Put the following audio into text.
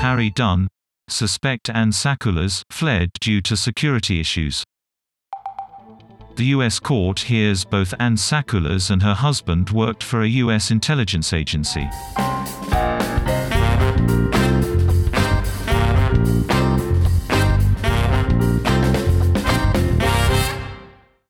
Harry Dunn, suspect Anne Sacoolas, fled due to security issues. The U.S. court hears both Anne Sacoolas and her husband worked for a U.S. intelligence agency.